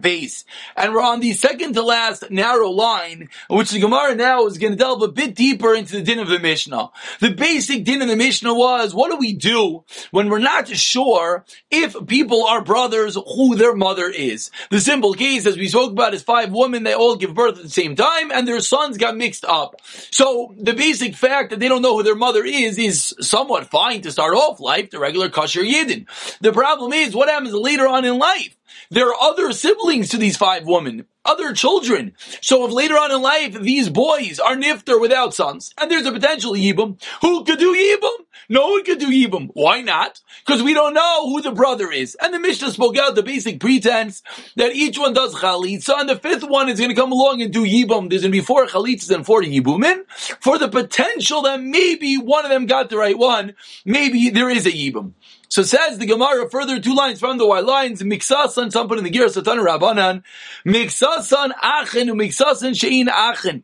base. And we're on the second to last narrow line, which the Gemara now is going to delve a bit deeper into the din of the Mishnah. The basic din of the Mishnah was, what do we do when we're not sure if people are brothers, who their mother is? The simple case, as we spoke about, is five women, they all give birth at the same time, and their sons got mixed up. So the basic fact that they don't know who their mother is, is somewhat fine to start off life, the regular kosher yidden. The problem is, what happens later on in life? There are other siblings to these five women, other children. So if later on in life these boys are nifter without sons, and there's a potential yibum, who could do yibum? No one could do yibum. Why not? Because we don't know who the brother is. And the Mishnah spoke out the basic pretense that each one does chalitza, and the fifth one is going to come along and do yibum. There's going to be four chalitzas and four yibumin for the potential that maybe one of them got the right one. Maybe there is a yibum. So says the Gemara further two lines from the white lines, Miksasan, some put in the Gira Satan Rabbanan, Miksasan Achen, Miksasan Shein Achen.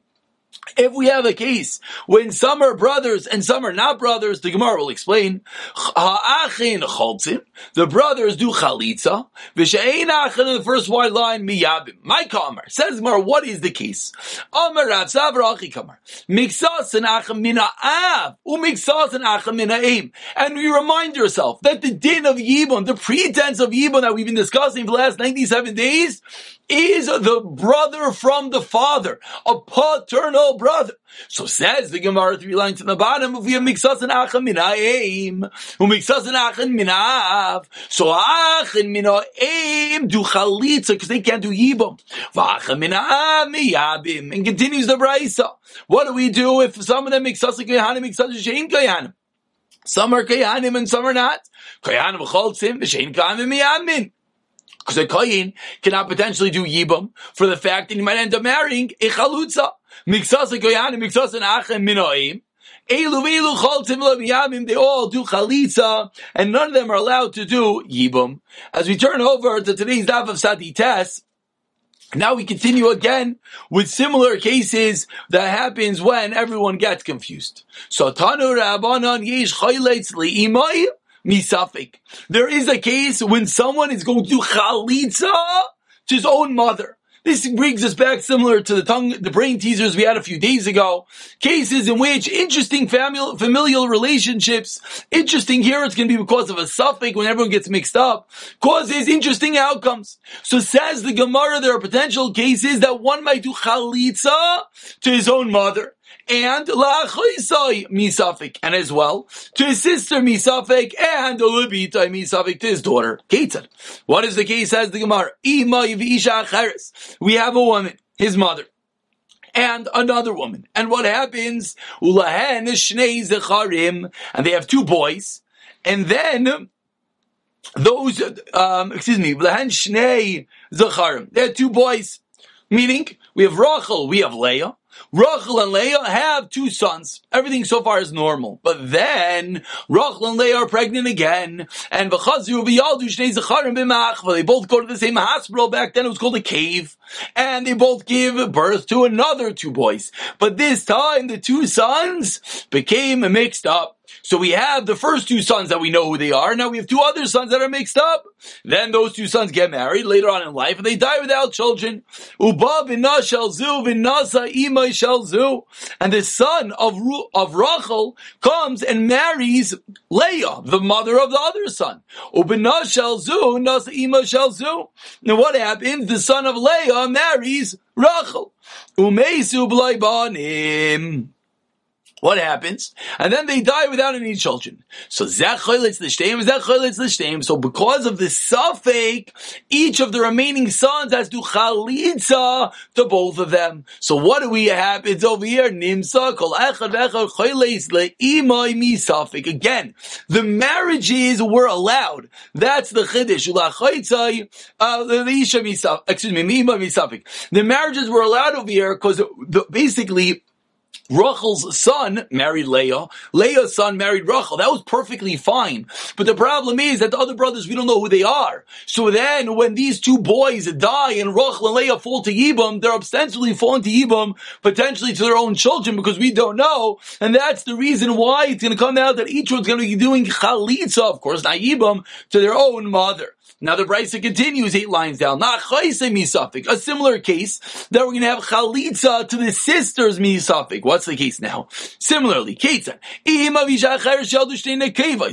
If we have a case when some are brothers and some are not brothers, the Gemara will explain. The brothers do chalitza. The first white line miyabim. My kamar says Gemara, what is the case? Amar Rav Savra Achi. Miksas and achem mina av. Umiksas and achem mina aim. And you remind yourself that the din of Yibum, the pretense of Yibum that we've been discussing for the last 97 days, is the brother from the father, a paternal brother. So says the Gemara three lines in the bottom, have mixas and achin mina'im, who mixas and achin mina'av, so achin mina'im do chalitza, because they can't do yibam. V'achin mina'av miyabim, and continues the brisa. What do we do if some of them mixas and kayahanim, mixas and shein kayahanim? Some are kayahanim and some are not. Kayahanim v'choltzim, v'shein kayahanim miyamin. Because a koyin cannot potentially do yibam for the fact that he might end up marrying a chalutza. Miksas koyan and miksas and achem minoim. Elu elu choltim leviyamim, they all do chalitza, and none of them are allowed to do yibum. As we turn over to today's daf of Sadi Tes, now we continue again with similar cases that happens when everyone gets confused. So Tanu Rabbanon yesh chayleitz li'imai misafik. There is a case when someone is going to chalitza to his own mother. This brings us back similar to the tongue, the brain teasers we had a few days ago. Cases in which interesting familial, familial relationships, interesting here it's going to be because of a suffix when everyone gets mixed up, causes interesting outcomes. So says the Gemara, there are potential cases that one might do chalitza to his own mother and la'achoisai misafik, and as well to his sister misafik and ulubitai misafik to his daughter Ketzad. What is the case? Says the Gemara, We have a woman, his mother and another woman. And what happens? Ulahen shnei zecharim, and they have two boys, and then those, um, excuse me, ulahen shnei zecharim. They have two boys, meaning we have Rachel, we have Leah. Rachel and Leah have two sons. Everything so far is normal. But then, Rachel and Leah are pregnant again, and they both go to the same hospital. Back then it was called a cave. And they both give birth to another two boys. But this time, the two sons became mixed up. So we have the first two sons that we know who they are. Now we have two other sons that are mixed up. Then those two sons get married later on in life and they die without children. Uba. And the son of, of Rachel comes and marries Leah, the mother of the other son. Ubina. Now what happens? The son of Leah marries Rachel. What happens? And then they die without any children. So zecholitz l'shteim, zecholitz l'shteim. So because of the suffix, each of the remaining sons has to chalitza to both of them. So what do we have? It's over here. Nimsa kol echad v'echad choleis le'imai mi suffix. Again, the marriages were allowed. That's the chiddush. Ulachaitzai, uh, the isha mi excuse me, mi mi. The marriages were allowed over here because basically Rachel's son married Leah. Leah's son married Rachel. That was perfectly fine. But the problem is that the other brothers, we don't know who they are. So then when these two boys die and Rachel and Leah fall to Yibam, they're ostensibly falling to Yibam, potentially to their own children because we don't know. And that's the reason why it's going to come out that each one's going to be doing chalitza, of course, not Yibam, to their own mother. Now the Brisa continues eight lines down. A similar case that we're going to have chalitza to the sisters misafik. What's the case now? Similarly, ketzan.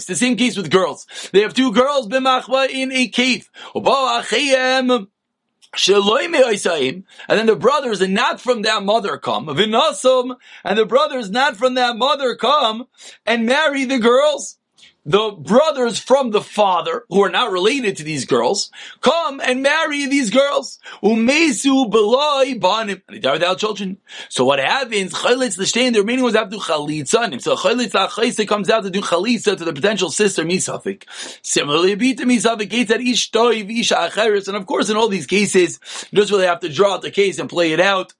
The same case with girls. They have two girls b'machva in a cave. And then the brothers and not from that mother come. And the brothers not from that mother come and marry the girls the brothers from the father, who are not related to these girls, come and marry these girls. Umesu beloi banim. And they die without children. So what happens? Chalitz l'shtein, the remaining ones have to do chalitza. So chalitz l'achayse comes out to do chalitza to the potential sister misafik. Similarly, bita misafik gates at ish toiv, ish acheres. And of course, in all these cases, you just really have to draw out the case and play it out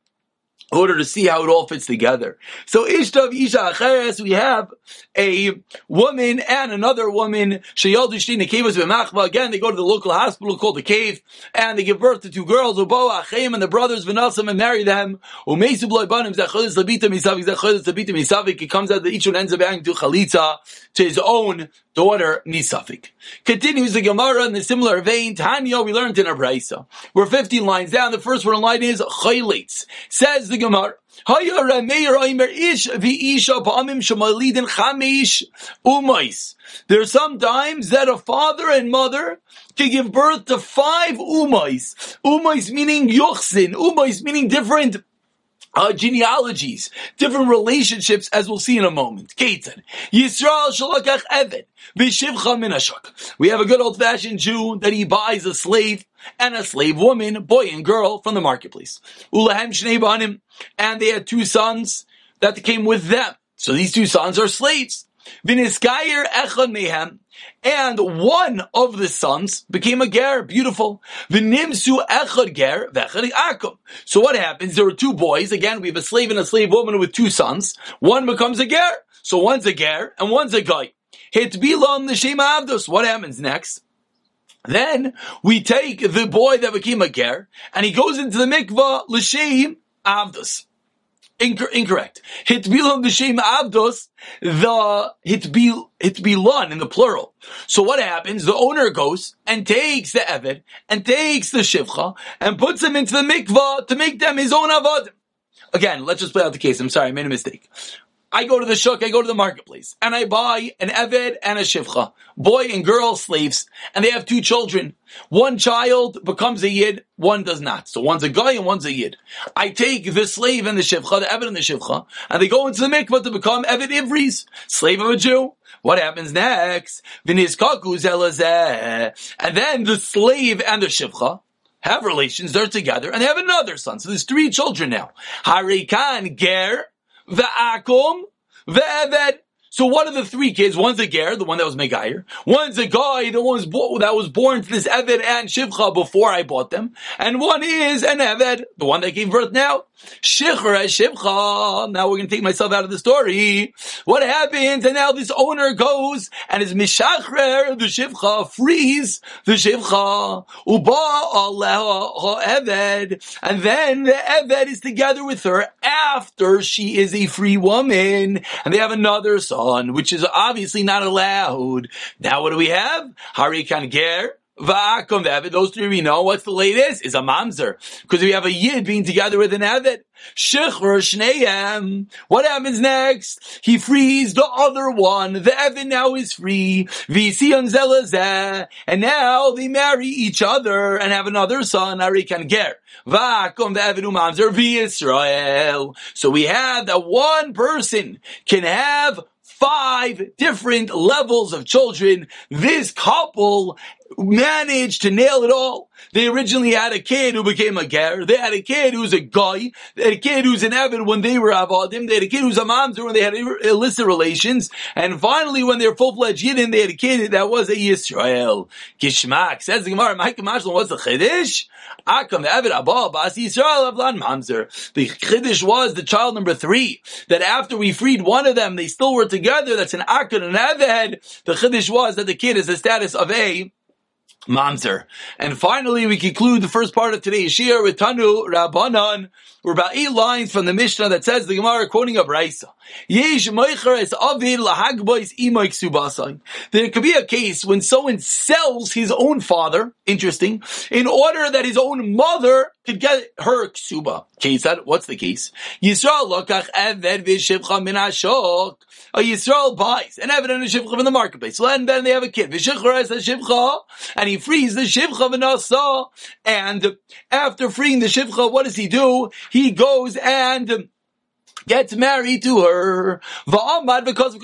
in order to see how it all fits together. So Ishtav Isha Acheres, we have a woman and another woman, Sheyaldu Shtina Kavas B'machva. Again, they go to the local hospital called the cave, and they give birth to two girls, Ubo Achim and the brothers Vinasam and marry them. Umesu Bloy Banim Zacholis Labita Misavik Zacholis Labita Misavik. It comes out that each one ends up having to Chalitza to his own daughter Misafik. Continues the Gemara in the similar vein. Tanya, we learned in our Brisa. We're 15 lines down. The first one in line is Chaylitz. Says the Gemara. are some times that a father and mother can give birth to five umais. Umais meaning yuchsin. Umais meaning different uh, genealogies, different relationships, as we'll see in a moment. Yisrael shalakach. We have a good old fashioned Jew that he buys a slave and a slave woman, boy and girl, from the marketplace. Ulahem shnei. And they had two sons that came with them. So these two sons are slaves. Viniskayer echad mehem. And one of the sons became a ger, beautiful. V'nimsu echad ger v'echad akum. So what happens? There are two boys. Again, we have a slave and a slave woman with two sons. One becomes a ger. So one's a ger and one's a guy. Hit bilon the avdos. What happens next? Then we take the boy that became a ger and he goes into the mikvah l'shem avdos. Incor- incorrect. Hitbilon b'shem avdos, the hitbil, hitbilon in the plural. So what happens? The owner goes and takes the eved and takes the shivcha and puts them into the mikvah to make them his own avodim. Again, let's just play out the case. I'm sorry, I made a mistake. I go to the shuk, I go to the marketplace, and I buy an Eved and a Shivcha, boy and girl slaves, and they have two children. One child becomes a Yid, one does not. So one's a guy and one's a Yid. I take the slave and the Shivcha, the Eved and the Shivcha, and they go into the mikvah to become Eved Ivris, slave of a Jew. What happens next? And then the slave and the Shivcha, have relations, they're together, and they have another son. So there's three children now. Harikan Ger, Va'akum, Ve'eved. So one of the three kids, one's a ger, the one that was Megayer, one's a guy, the one that was born to this Eved and Shivcha before I bought them, and one is an Eved, the one that gave birth now. Shichra Shivcha. Now we're going to take myself out of the story. What happens? And now this owner goes and is Mishachrer, the Shivcha, frees the Shivcha. Uba Allah Eved. And then the Eved is together with her after she is a free woman. And they have another son, which is obviously not allowed. Now what do we have? Harikan Ger. Va'akum v'avid. Those three we know. What's the latest? Is a mamzer. Because we have a yid being together with an avid. Shechur shneim. What happens next? He frees the other one. The avid now is free. V'siyon zelazeh. And now they marry each other and have another son. Arikan ger. Va'akum v'avid umamzer v'Yisrael. So we have that one person can have five different levels of children. This couple managed to nail it all. They originally had a kid who became a ger. They had a kid who's a guy. They had a kid who's an avid when they were avodim. They had a kid who's a mamzer when they had illicit relations. And finally, when they're full-fledged yidden, they had a kid that was a Yisrael. Kishmak says the Gemara, Mike Mashlan, what's the chiddush? Akam avid abba bas Yisrael avlan mamzer. The chiddush was the child number three. That after we freed one of them, they still were together. That's an akad and aved. The chiddush was that the kid is the status of a Mamzer. And finally, we conclude the first part of today's shir with Tanu Rabbanan. We're about eight lines from the Mishnah that says the Gemara quoting a Brisa. There could be a case when someone sells his own father, interesting, in order that his own mother could get her ksuba. Case that, what's the case? Yisrael lokach eved v'shivcha min ashok. A Yisrael buys an eved and a shivcha in the marketplace. So then they have a kid. V'shivcha a shivcha, and he frees the shivcha v'nasa. And after freeing the shivcha, what does he do? He goes and gets married to her. because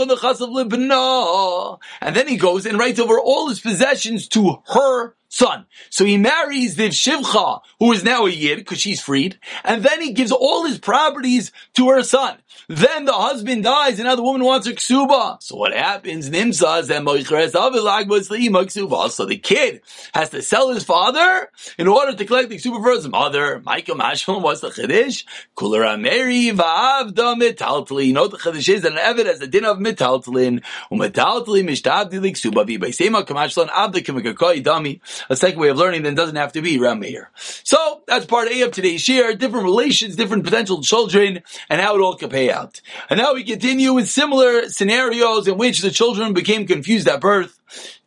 And then he goes and writes over all his possessions to her son. So he marries the Shivcha, who is now a Yid, because she's freed, and then he gives all his properties to her son. Then the husband dies, and now the woman wants her ksuba. So what happens? Nimsa is that ksuba. So the kid has to sell his father in order to collect the ksuba for his mother. Michael Mashman, what's the chiddush? Kular Mary va'avda metaltli. You know what the chiddush is? An evid has the din of metaltlin. Umetaltli mishtabdi liksuba vi. By sema kamashlan kimakakai dami. A second way of learning then doesn't have to be Rameir. So that's part A of today's share. Different relations, different potential children, and how it all can pay out. And now we continue with similar scenarios in which the children became confused at birth.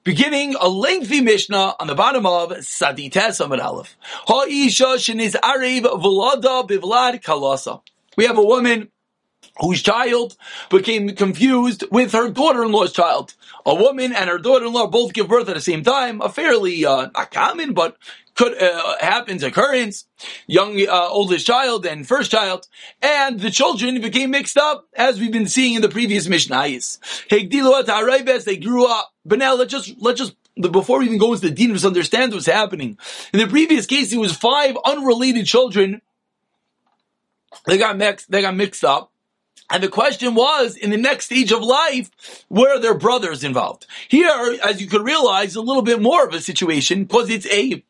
Beginning a lengthy Mishnah on the bottom of Sadites Amid Aleph. Ha'isha sheniz arev v'lada bivlad kalasa. We have a woman whose child became confused with her daughter-in-law's child. A woman and her daughter-in-law both give birth at the same time, a fairly, uh, not common, but could uh, happens occurrence. Young uh, oldest child and first child, and the children became mixed up, as we've been seeing in the previous Mishnayis. They grew up. But now let's just let's just before we even go into the deen, just understand what's happening. In the previous case, it was five unrelated children. They got mixed. They got mixed up. And the question was, in the next stage of life, were there brothers involved? Here, as you could realize, a little bit more of a situation because it's a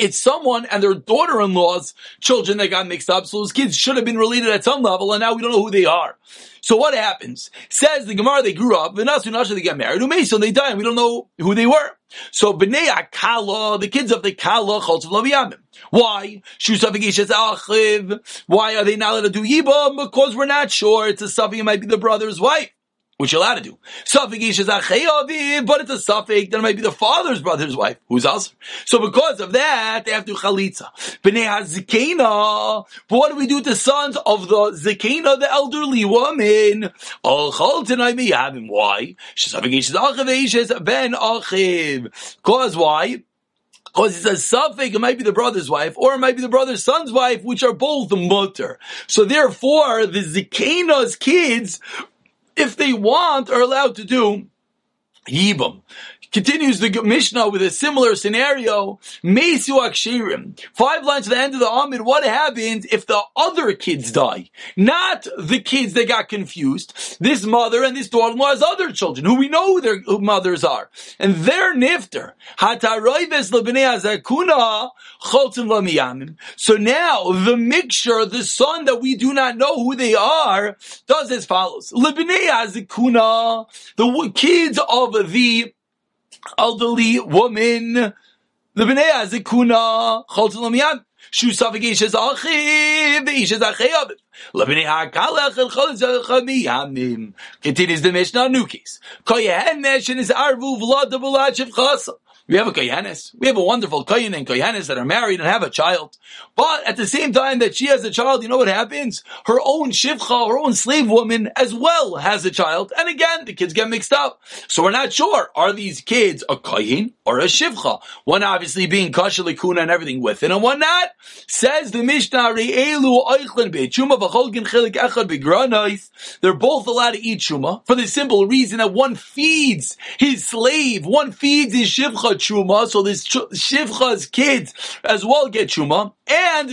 it's someone and their daughter-in-law's children that got mixed up. So those kids should have been related at some level, and now we don't know who they are. So what happens? Says the Gemara, they grew up, V'nasu Nasha, they got married, Umeso, they died, and we don't know who they were. So Bnei Akala, the kids of the Kala, Choltz of Laviyamim. Why? Ah, why are they not allowed to do Yibam? Because we're not sure. It's a Safi, it might be the brother's wife which you're allowed to do. Suffix is a but it's a suffix that might be the father's brother's wife, who's also. So because of that, they have to chalitza. B'nei hazikena. But what do we do to sons of the zikena, the elderly woman? All chaltanai miyavim. Why? Suffix is achiv ben achiv. Cause why? Because it's a suffix, it might be the brother's wife, or it might be the brother's son's wife, which are both mutter. So therefore, the Zikena's kids if they want, are allowed to do Yibam. Continues the Mishnah with a similar scenario. Five lines to the end of the Amid. What happens if the other kids die? Not the kids that got confused. This mother and this daughter-in-law has other children who we know who their mothers are. And they're nifter. So now the mixture, the son that we do not know who they are, does as follows. The kids of the elderly woman, the bnei azikuna, choltel miyad. Shu savigish is achiv, ish is achiv. Lebnei hakalach el chol chamiyamim. Continues the Mishnah, Nukis. case. Koyahen neshin is arvu v'lad v'lad shiv chasa. We have a Koyanis. We have a wonderful Koyan and Koyanis that are married and have a child. But at the same time that she has a child, you know what happens? Her own Shivcha, her own slave woman as well has a child. And again, the kids get mixed up. So we're not sure. Are these kids a Koyin or a Shivcha? One obviously being Kasha Likuna and everything with it, and one not. Says the Mishnah. They're both allowed to eat Shuma for the simple reason that one feeds his slave, one feeds his Shivcha truma, so this shivcha's kids as well get truma, and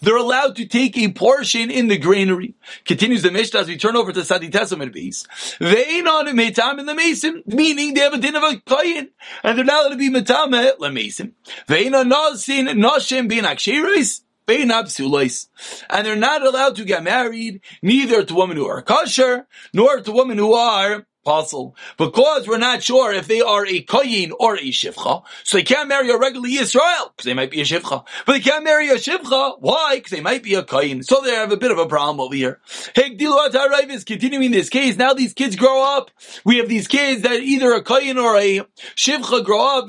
they're allowed to take a portion in the granary. Continues the Mishnah as we turn over to Saditesam and Beis. They on metam in the mason, meaning they have a din of a koyin, and they're not allowed to be metame le mason. They on nasin nashim bin akshiris. And they're not allowed to get married neither to women who are kosher nor to women who are apostle. Because we're not sure if they are a koyin or a shivcha, so they can't marry a regular Israel, because they might be a shivcha. But they can't marry a shivcha, why? Because they might be a koyin. So they have a bit of a problem over here. Hegdilu is continuing this case. Now these kids grow up. We have these kids that either a koyin or a shivcha grow up,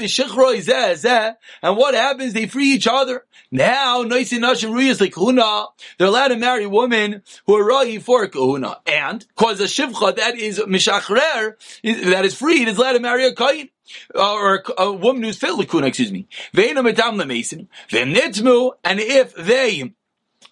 and what happens? They free each other. Now, they're allowed to marry women who are rahi for kahuna. And, cause a shivcha that is mishachre that is freed is allowed to marry a kain. Uh, or a, woman who's fit lakuna, excuse me. Ve'ena metam lemason. Ve'nitmu, and if they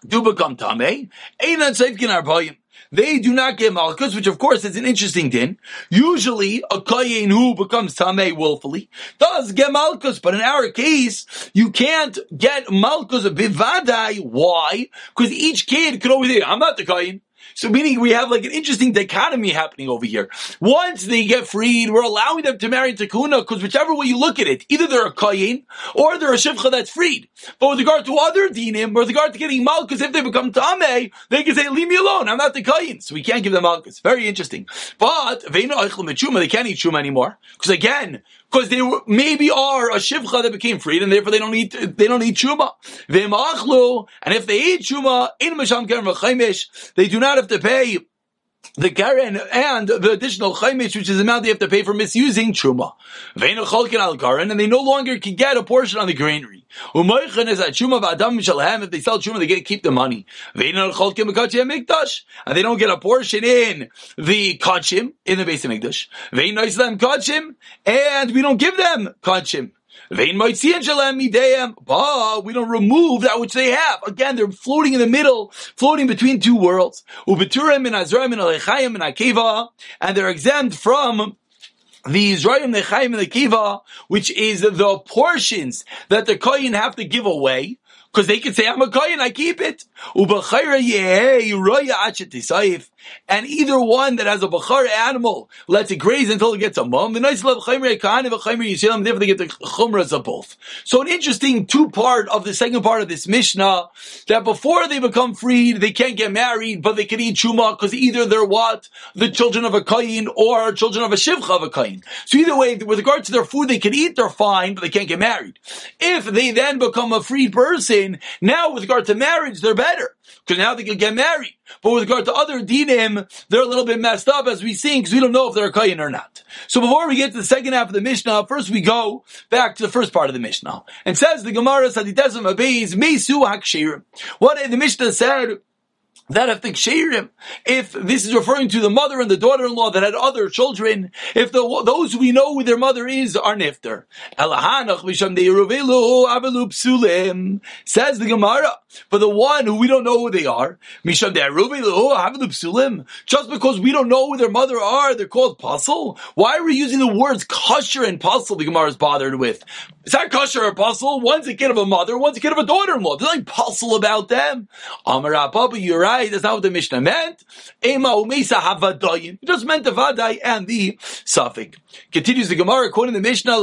do become tamei, einan seifkin arbayim. They do not get malchus, which of course is an interesting din. Usually, a kayin who becomes tamei willfully does get malchus, but in our case, you can't get malchus bivadai. Why? Because each kid could always say, "I'm not the kayin." So meaning we have like an interesting dichotomy happening over here. Once they get freed, we're allowing them to marry into Takuna because whichever way you look at it, either they're a Kayin or they're a Shivcha that's freed. But with regard to other dinim, with regard to getting Malkus, if they become Tameh, they can say, leave me alone, I'm not the Kayin. So we can't give them Malkus. Very interesting. But, they can't eat Chuma anymore. Because again, because they maybe are a shivcha that became freed, and therefore they don't eat they don't eat chuma. And if they eat chuma in masham keren they do not have to pay the Karen and the additional Chaimish, which is the amount they have to pay for misusing Truma. And they no longer can get a portion on the granary. If they sell Truma, they get to keep the money. And they don't get a portion in the Kachim, in the base of Mikdash. And we don't give them Kachim. But we don't remove that which they have. Again, they're floating in the middle, floating between two worlds. Ubiturim and Azraim and Alechayim and Akeva, and they're exempt from the Israelim, the Chaim, and the Kiva, which is the portions that the Kohen have to give away, because they can say, I'm a kohen, I keep it. And either one that has a bachar animal lets it graze until it gets a mum. The nice love chaymer kahan and chaymer yisraelim, therefore they get the chumras of both. So an interesting two part of the second part of this Mishnah, that before they become freed, they can't get married, but they can eat chuma, because either they're what? The children of a kohen or children of a shivcha of a kohen. So either way, with regard to their food, they can eat, they're fine, but they can't get married. If they then become a freed person, now with regard to marriage, they're better. Because now they can get married. But with regard to other dinim, they're a little bit messed up as we see, because we don't know if they're a kayin or not. So before we get to the second half of the Mishnah, first we go back to the first part of the Mishnah. And says the Gemara, Saditesam Abeis, Mesu Hakshirim. What the Mishnah said, that if the kshirim, if this is referring to the mother and the daughter-in-law that had other children, if the, those we know who their mother is are nifter. Says the Gemara, for the one who we don't know who they are, just because we don't know who their mother are, they're called puzzle. Why are we using the words kosher and puzzle the Gemara is bothered with? Is that kosher or puzzle? One's a kid of a mother, one's a kid of a daughter-in-law. There's nothing puzzle about them. Amar Papa, you're right. That's not what the Mishnah meant. Ema umesa havadayim. It just meant the vaday and the suffix. Continues the Gemara according to the Mishnah,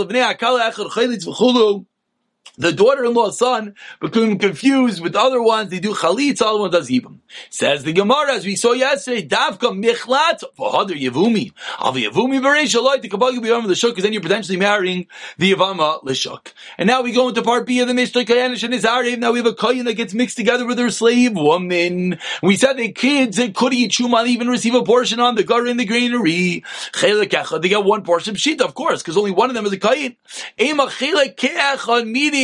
the daughter-in-law's son become confused with other ones. They do chalitz, other one does ibam. Says the Gemara, as we saw yesterday, davka michlat v'hader yevumi. Al yevumi v'reish aloi to kabbalah b'yom l'shuk, because then you're potentially marrying the yavama l'shuk. And now we go into part B of the Mishnah Kayanish and Nizarev. Now we have a kohen that gets mixed together with her slave woman. We said the kids that could eat chuma even receive a portion on the gar in the granary. They get one portion of shita, of course, because only one of them is a kohen. Ema chelek meaning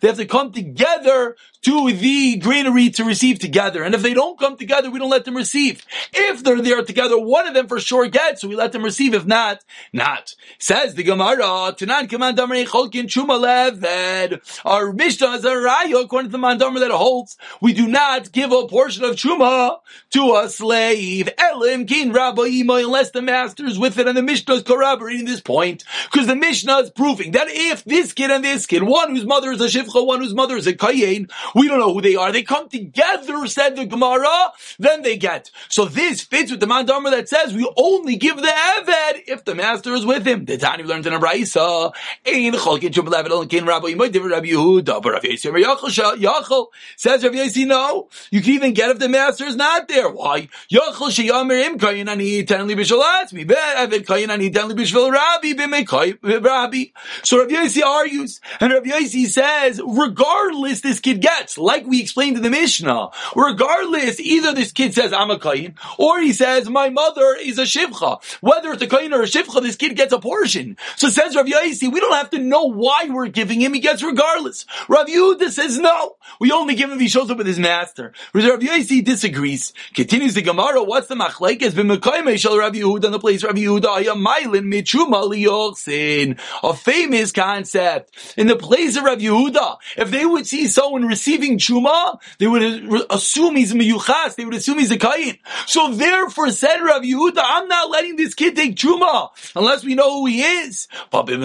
they have to come together to the granary to receive together. And if they don't come together, we don't let them receive. If they're there together, one of them for sure gets, so we let them receive. If not, not. Says the Gemara, Tanan command Cholkin Chuma Leved. Our Mishnah is a raya according to the Mandamar that holds, we do not give a portion of Chuma to a slave. Elim Kin Rabbi unless the master is with it, and the Mishnah is corroborating this point. Because the Mishnah is proving that if this kid and this kid, one whose mother is a Shivcha, one whose mother is a Kayin, we don't know who they are. They come together, said the Gemara, then they get. So this fits with the Mandamar that says we only give the Eved if the master is with him. The Tani learned in a Braisa, Ein Cholkin Chum Levet Elim Kin Rabbi Yimoy Div Rabbi Yehuda, but Rabbi Yisrael Yachol says Rabbi Yisrael, no, you can even get if the master is not there. Why? Yachol Sheyamer Im Kayin Ani Tenli B'Shal Atzmi, Be'evet Kayin Ani Tenli B'Shal Rabbi B'Mei Rabbi. So Rabbi Yisrael argues, and Rabbi Yisrael says, regardless this kid gets, like we explained in the Mishnah, regardless, either this kid says, I'm a Kayin, or he says, my mother is a Shivcha. Whether it's a Kayin or a Shivcha, this kid gets a portion. So says Rav Yaisi, we don't have to know why we're giving him, he gets regardless. Rav Yehuda says, no, we only give him if he shows up with his master. Rav Yaisi disagrees. Continues the Gemara, what's the machlekes? B'mekayim shel Rav Yehuda in the place Rav Yehuda, ayamailin mitzuma liyochsin. A famous concept. In the place of Rav Yehuda, if they would see someone receiving chuma, they would assume he's miyuchas, they would assume he's a kayin. So therefore said Rav Yehuda, I'm not letting this kid take chuma, unless we know who he is. Therefore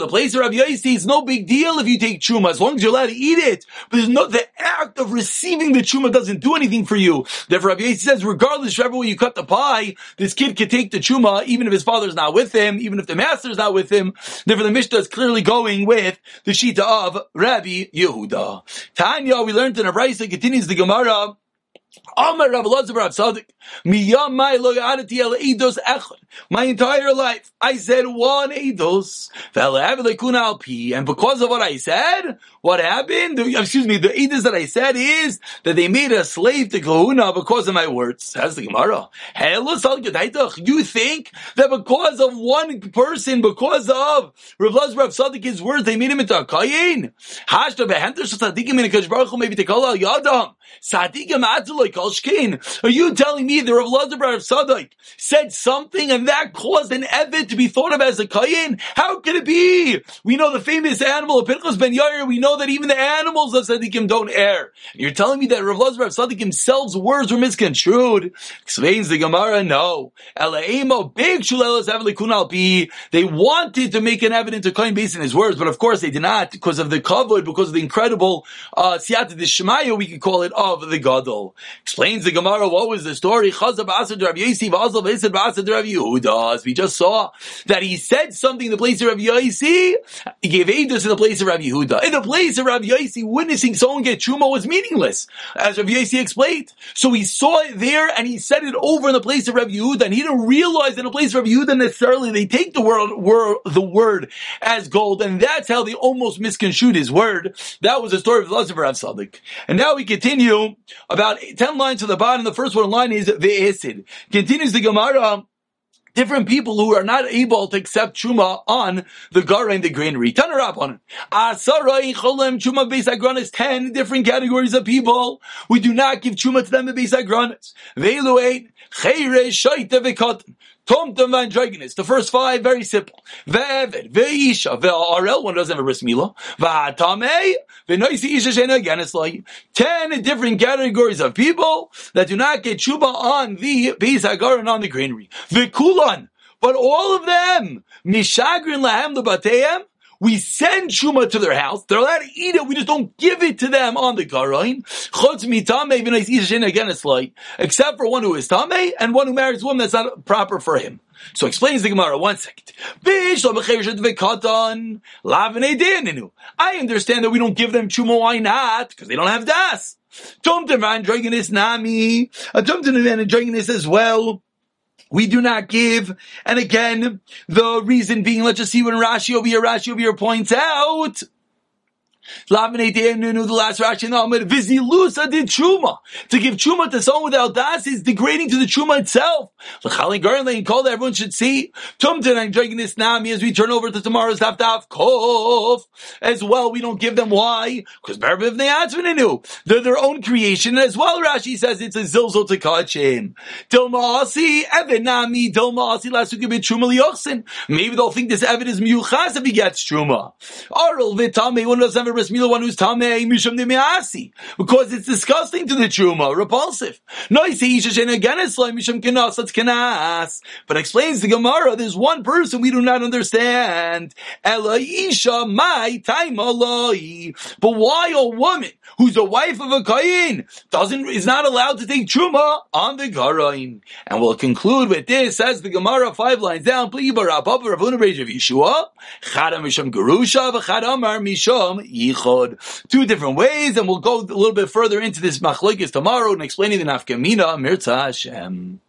the place of Rav Yaisi is no big deal if you take chuma, as long as you're allowed to eat it. But there's no, the act of receiving the chuma doesn't do anything for you. Therefore Rav Yaisi says, regardless, wherever way you cut the pie, this kid can take the chuma, even if his father's not with him, even if the master's not with him. Therefore the Mishnah is clearly going with the Shita of Rabbi Yehuda. Tanya, we learned in a Brisa, continues the Gemara, My entire life, I said one eidos. And because of what I said, what happened? Excuse me, the eidos that I said is that they made a slave to kahuna because of my words. Says the Gemara. You think that because of one person, because of Rav Elazar Rav words, they made him into a kayin? Hashta behenter sadikim in maybe yadam. Are you telling me that Rav Lazar of Sadak said something and that caused an Evid to be thought of as a Kayin? How could it be? We know the famous animal of Pinchas ben Yair, we know that even the animals of Sadikim don't err. And you're telling me that Rav Lazar Rav Sadak himself's words were misconstrued? Explains the Gemara, no. They wanted to make an evidence to Kayin based on his words, but of course they did not because of the covered, because of the incredible uh, Siyata Shemaya, we could call it, of the Gadol. Explains the Gemara, what was the story? As we just saw that he said something in the place of Rav Yaisi, he gave Eidos in the place of Rav Yehuda. In the place of Rav Yaisi, witnessing someone get Truma was meaningless, as Rav Yaisi explained. So he saw it there and he said it over in the place of Rav Yehuda, and he didn't realize in the place of Rav Yehuda necessarily they take the word, word, the word as gold, and that's how they almost misconstrued his word. That was the story of Lazar Rav Sadik. And now we continue about 10 lines to the bottom. The first one line is Ve'esid. Continues the Gemara different people who are not able to accept truma on the gara and the granary. Turn up on it. Asarai cholem beis agronis. Ten different categories of people. We do not give truma to them in beis agronis. Tom Tom Van The first five, very simple. Ve'eved, ve'isha, ve'arel, one doesn't have a bris milah. Ve'atamei, ve'noisi isha shena, again it's like ten different categories of people that do not get chuba on the Beis and on the granary. Ve'kulan, but all of them, mishagrin lahem lebateim, we send Shuma to their house. They're allowed to eat it. We just don't give it to them on the Garain. Chutz mitame again it's like, except for one who is Tame and one who marries a woman that's not proper for him. So explains the Gemara, one second. I understand that we don't give them Chuma, why not? Because they don't have Das. Tom Devan Dragonis Nami. A Tom Devan Dragonis as well we do not give. And again, the reason being, let's just see when Rashi over here, Rashi over here points out The last rashi, the reaction, Vizilusa did Truma. To give Truma to someone without das is degrading to the Truma itself. L'chali Garlane called everyone should see. Tumton, I'm dragging this nami as we turn over to tomorrow's Daf Kof. As well, we don't give them why? Because better if they're their own creation as well. Rashi says it's a zilzal to kachim. Dilmaasi, Evanami, Dilmaasi, Lasukibit Truma Liochsin. Maybe they'll think this Evan is Miuchas if he gets Truma. Arl Vitame, one of them bris mila, one who's Tameh, Misham Demeasi. Because it's disgusting to the Truma, repulsive. No, you see, Isha again it's like Misham Kenas, that's Kenas. But explains the Gemara, there's one person we do not understand. Ela Isha, my time But why a woman who's a wife of a Kayin doesn't, is not allowed to take Truma on the Garain? And we'll conclude with this, says the Gemara five lines down, Ravuna Beis of Yeshua, Chada Misham Gerusha, V'chadamar Misham Yichod. Two different ways, and we'll go a little bit further into this machlokes tomorrow and explaining the nafkamina Mirza Hashem.